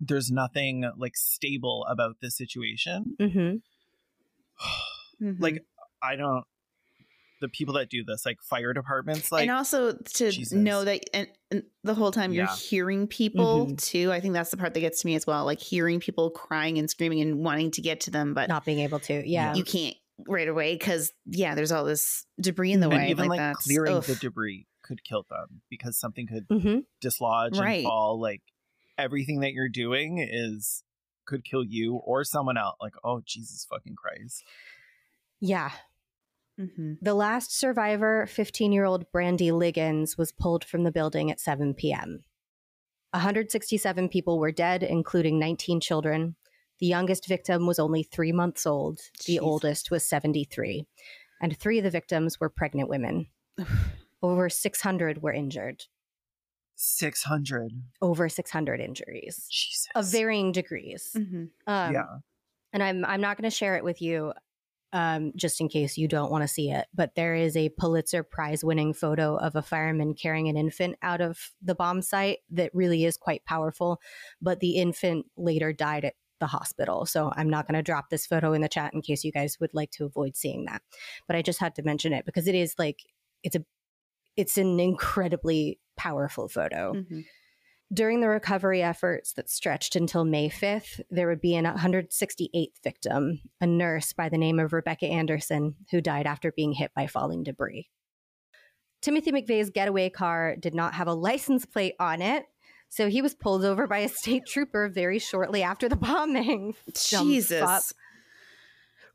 there's nothing like stable about this situation. hmm Mhm. Like I don't. The people that do this, like fire departments, like and also to Jesus. know that and, and the whole time you're Yeah. hearing people Mhm. too i think that's the part that gets to me as well like hearing people crying and screaming and wanting to get to them but Not being able to. Yeah. you can't right away because yeah there's all this debris in the And way even like, that's- clearing ugh. the debris could kill them because something could hmm dislodge Right. and fall. Like everything that you're doing is could kill you or someone else. Like oh Jesus fucking Christ! Yeah. Mhm. The last survivor, 15 year old Brandy Liggons, was pulled from the building at 7 p.m. 167 people were dead, including 19 children. The youngest victim was only three months old. The Jeez. oldest was 73. And three of the victims were pregnant women. Over 600 were injured. Six hundred. Over 600 injuries Jesus. of varying degrees. Mhm. Um, yeah. and I'm I'm not going to share it with you, um, just in case you don't want to see it. But there is a Pulitzer Prize winning photo of a fireman carrying an infant out of the bomb site that really is quite powerful. But the infant later died at the hospital, so I'm not going to drop this photo in the chat in case you guys would like to avoid seeing that. But I just had to mention it because it is like it's a it's an incredibly powerful photo. Mhm. During the recovery efforts that stretched until May 5th, there would be an 168th victim, a nurse by the name of Rebecca Anderson, who died after being hit by falling debris. Timothy McVeigh's getaway car did not have a license plate on it, so he was pulled over by a state trooper very shortly after the bombing. Jesus fuck.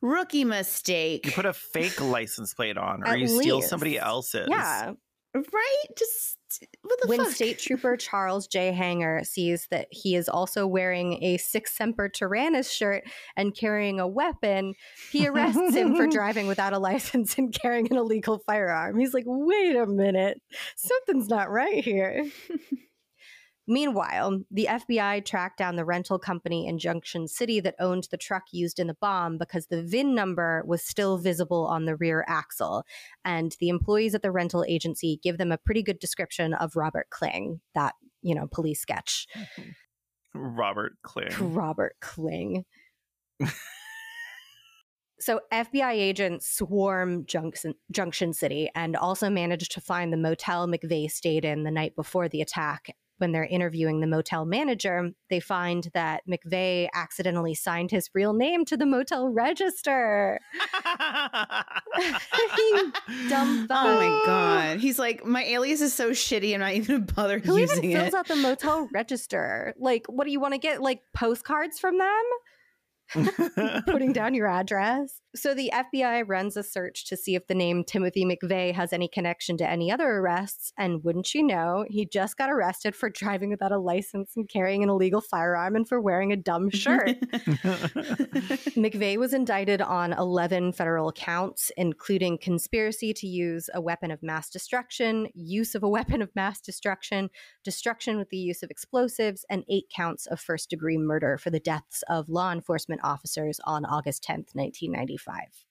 rookie mistake You put a fake license plate on, or At you steal somebody else's. Yeah, right just what the when fuck State Trooper Charles J. Hanger sees that he is also wearing a Sic Semper Tyrannis shirt and carrying a weapon, he arrests him for driving without a license and carrying an illegal firearm. He's like, wait a minute, something's not right here. Meanwhile, the FBI tracked down the rental company in Junction City that owned the truck used in the bomb because the VIN number was still visible on the rear axle. And the employees at the rental agency give them a pretty good description of Robert Kling, that, you know, police sketch. Mm-hmm. Robert Kling. Robert Kling. so FBI agents swarm Junction, Junction City and also managed to find the motel McVeigh stayed in the night before the attack. When they're interviewing the motel manager, they find that McVeigh accidentally signed his real name to the motel register. Dumb Oh my god. He's like, my alias is so shitty, I'm not even gonna bother Who using even fills it. out the motel register? Like, what do you want to get? Like postcards from them? putting down your address. So the FBI runs a search to see if the name Timothy McVeigh has any connection to any other arrests. And wouldn't you know, he just got arrested for driving without a license and carrying an illegal firearm and for wearing a dumb shirt. McVeigh was indicted on 11 federal counts, including conspiracy to use a weapon of mass destruction, use of a weapon of mass destruction, destruction with the use of explosives, and eight counts of first degree murder for the deaths of law enforcement officers on August 10th, 1995.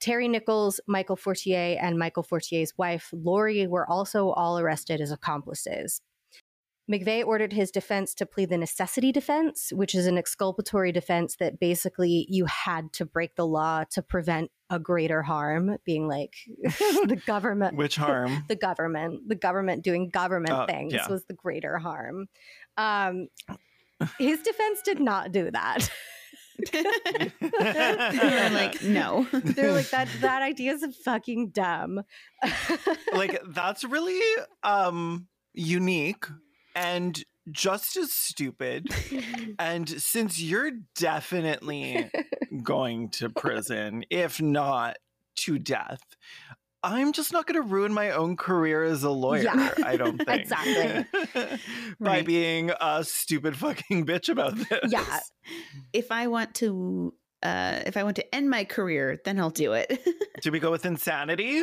Terry Nichols, Michael Fortier, and Michael Fortier's wife, Lori, were also all arrested as accomplices. McVeigh ordered his defense to plead the necessity defense, which is an exculpatory defense that basically you had to break the law to prevent a greater harm, being like the government. Which harm? The government, the government doing government Oh, things yeah. was the greater harm. Um, his defense did not do that. I'm like, no. They're like that. That idea is fucking dumb. like that's really um unique and just as stupid. and since you're definitely going to prison, if not to death, I'm just not going to ruin my own career as a lawyer. Yeah. I don't think. Exactly. By Right. being a stupid fucking bitch about this. Yeah. If I want to, uh, if I want to end my career, then I'll do it. do we go with insanity?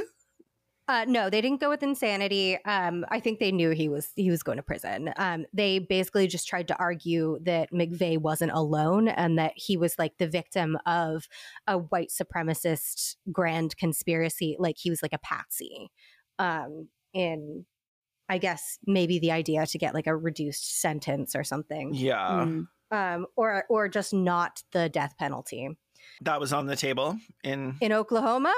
Uh, no, they didn't go with insanity. Um, I think they knew he was he was going to prison. Um, they basically just tried to argue that McVeigh wasn't alone and that he was like the victim of a white supremacist grand conspiracy. Like he was like a patsy. Um, in I guess maybe the idea to get like a reduced sentence or something. Yeah. Mm. Um, or or just not the death penalty. That was on the table in In Oklahoma,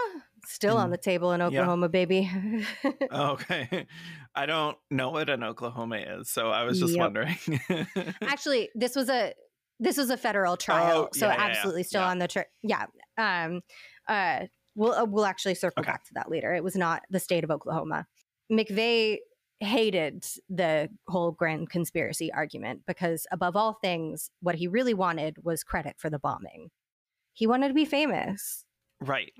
still on the table in yeah. Oklahoma, baby. Oh, okay. I don't know what an Oklahoma is, so I was just Yep. wondering. actually this was a this was a federal trial Oh, so yeah, yeah, yeah. absolutely still Yeah. on the tri- yeah um uh we'll uh, we'll actually circle Okay. back to that later it was not the state of oklahoma mcveigh hated the whole grand conspiracy argument because above all things what he really wanted was credit for the bombing he wanted to be famous right.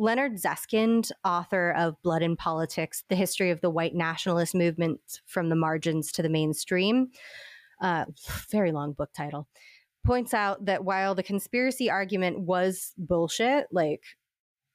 Leonard Zeskind, author of Blood and Politics The History of the White Nationalist Movement from the Margins to the Mainstream, uh, very long book title, points out that while the conspiracy argument was bullshit, like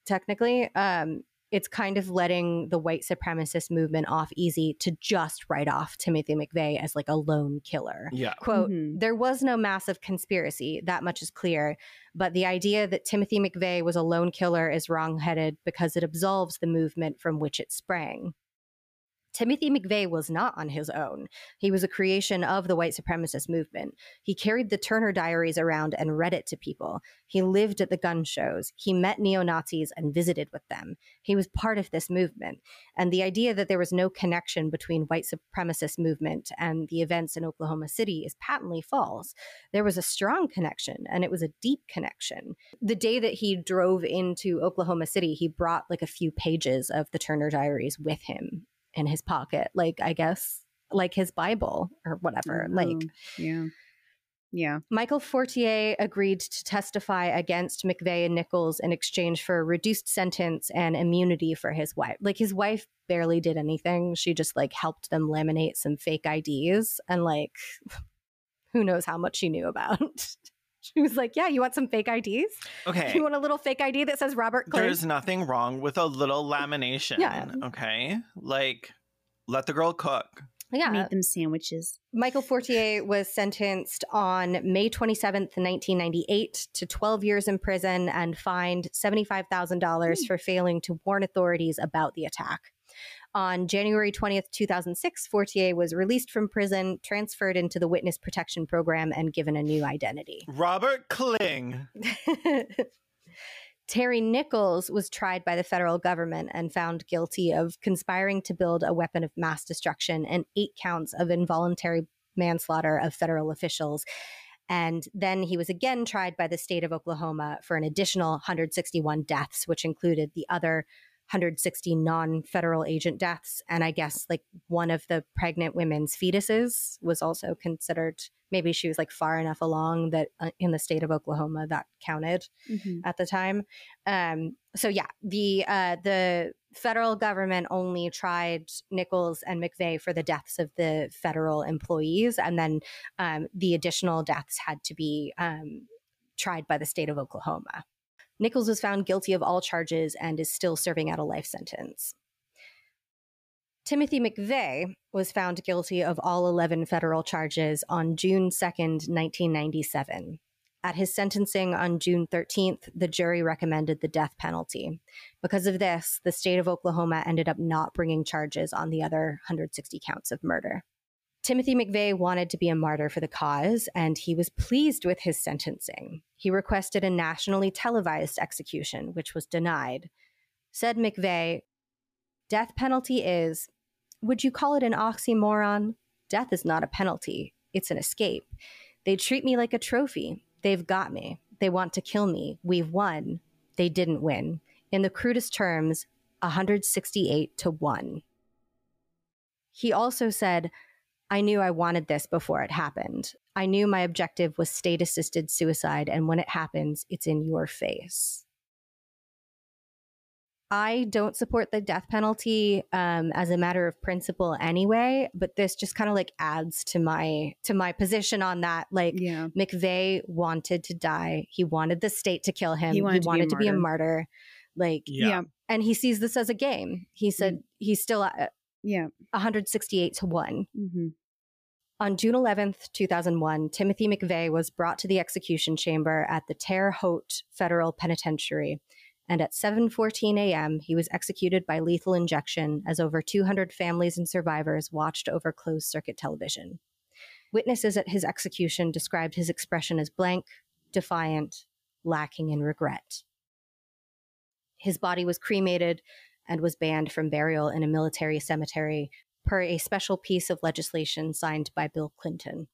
technically, um, it's kind of letting the white supremacist movement off easy to just write off Timothy McVeigh as like a lone killer Yeah. quote Mhm. there was no massive conspiracy that much is clear but the idea that timothy mcveigh was a lone killer is wrongheaded because it absolves the movement from which it sprang timothy mcveigh was not on his own. He was a creation of the white supremacist movement. He carried the turner diaries around and read it to people. He lived at the gun shows. He met neo-nazis and visited with them. He was part of this movement. And the idea that there was no connection between white supremacist movement and the events in Oklahoma City is patently false. There was a strong connection and it was a deep connection. The day that he drove into Oklahoma City, he brought like a few pages of the Turner Diaries with him in his pocket, like I guess like his Bible or whatever. Mm-hmm. Like Oh, yeah, yeah. Michael Fortier agreed to testify against McVeigh and Nichols in exchange for a reduced sentence and immunity for his wife. Like his wife barely did anything. She just like helped them laminate some fake IDs and like who knows how much she knew about. she was like, "Yeah, you want some fake IDs? Okay. You want a little fake ID that says Robert Clark?" There's nothing wrong with a little lamination. Yeah. Okay. Like, let the girl cook. yeah. Made them sandwiches. Michael Fortier was sentenced on May 27th, 1998 to 12 years in prison and fined $75,000 hmm. for failing to warn authorities about the attack. On January 20th, 2006, Fortier was released from prison, transferred into the Witness Protection Program, and given a new identity. Robert Kling. Terry Nichols was tried by the federal government and found guilty of conspiring to build a weapon of mass destruction and eight counts of involuntary manslaughter of federal officials. And then he was again tried by the state of Oklahoma for an additional 161 deaths, which included the other 160 non federal agent deaths. And I guess like one of the pregnant women's fetuses was also considered, maybe she was like far enough along that uh, in the state of Oklahoma that counted Mhm. at the time. Um, so yeah, the uh, the federal government only tried Nichols and McVeigh for the deaths of the federal employees, and then um, the additional deaths had to be um, tried by the state of Oklahoma. Nichols was found guilty of all charges and is still serving out a life sentence. Timothy McVeigh was found guilty of all 11 federal charges on June 2nd, 1997. At his sentencing on June 13th, the jury recommended the death penalty. Because of this, the state of Oklahoma ended up not bringing charges on the other 160 counts of murder. Timothy McVeigh wanted to be a martyr for the cause, and he was pleased with his sentencing. He requested a nationally televised execution, which was denied. Said McVeigh, Death penalty is, would you call it an oxymoron? Death is not a penalty, it's an escape. They treat me like a trophy. They've got me. They want to kill me. We've won. They didn't win. In the crudest terms, 168 to 1. He also said, I knew I wanted this before it happened. I knew my objective was state assisted suicide, and when it happens, it's in your face. I don't support the death penalty um, as a matter of principle anyway, but this just kind of like adds to my to my position on that. Like Yeah. McVeigh wanted to die. He wanted the state to kill him. He wanted to be a to be a martyr. Like, Yeah. and he sees this as a game. He said he's still at Yeah. 168 to one. hmm On June 11th, 2001, Timothy McVeigh was brought to the execution chamber at the Terre Haute Federal Penitentiary, and at 7:14 a.m., he was executed by lethal injection as over 200 families and survivors watched over closed-circuit television. Witnesses at his execution described his expression as blank, defiant, lacking in regret. His body was cremated and was banned from burial in a military cemetery per a special piece of legislation signed by Bill Clinton.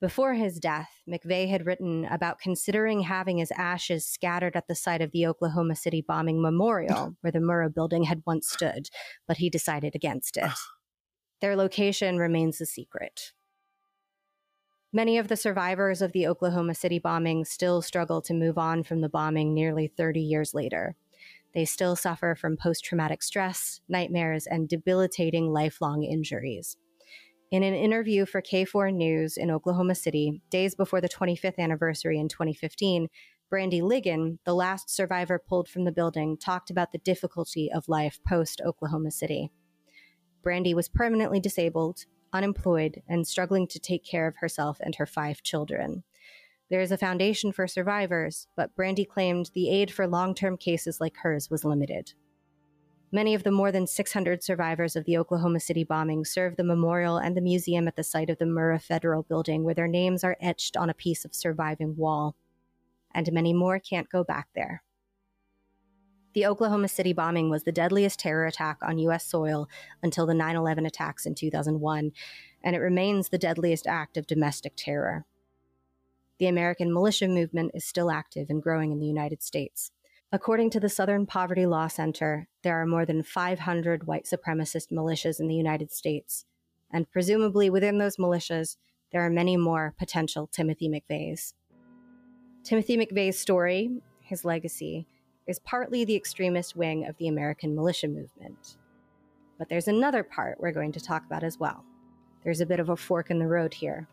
Before his death, McVeigh had written about considering having his ashes scattered at the site of the Oklahoma City bombing memorial, where the Murrah building had once stood, but he decided against it. Their location remains a secret. Many of the survivors of the Oklahoma City bombing still struggle to move on from the bombing nearly 30 years later. They still suffer from post traumatic stress, nightmares, and debilitating lifelong injuries. In an interview for KFOR News in Oklahoma City, days before the 25th anniversary in 2015, Brandy Ligon, the last survivor pulled from the building, talked about the difficulty of life post Oklahoma City. Brandy was permanently disabled, unemployed, and struggling to take care of herself and her five children. There is a foundation for survivors, but Brandy claimed the aid for long term cases like hers was limited. Many of the more than 600 survivors of the Oklahoma City bombing serve the memorial and the museum at the site of the Murrah Federal Building, where their names are etched on a piece of surviving wall. And many more can't go back there. The Oklahoma City bombing was the deadliest terror attack on U.S. soil until the 9 11 attacks in 2001, and it remains the deadliest act of domestic terror. The American militia movement is still active and growing in the United States. According to the Southern Poverty Law Center, there are more than 500 white supremacist militias in the United States, and presumably within those militias, there are many more potential Timothy McVeighs. Timothy McVeigh's story, his legacy, is partly the extremist wing of the American militia movement. But there's another part we're going to talk about as well. There's a bit of a fork in the road here.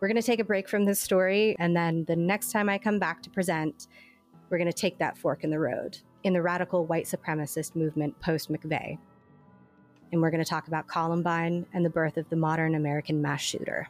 We're going to take a break from this story, and then the next time I come back to present, we're going to take that fork in the road in the radical white supremacist movement post McVeigh. And we're going to talk about Columbine and the birth of the modern American mass shooter.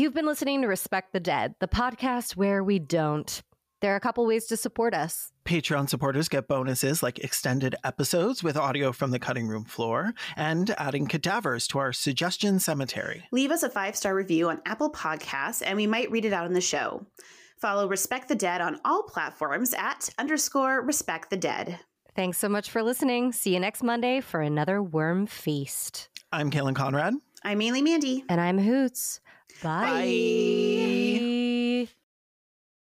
You've been listening to Respect the Dead, the podcast where we don't. There are a couple ways to support us. Patreon supporters get bonuses like extended episodes with audio from the cutting room floor and adding cadavers to our suggestion cemetery. Leave us a five star review on Apple Podcasts, and we might read it out on the show. Follow Respect the Dead on all platforms at underscore Respect the Dead. Thanks so much for listening. See you next Monday for another worm feast. I'm Caelan Conrad. I'm mainly Mandy. And I'm Hoots. Bye. Bye.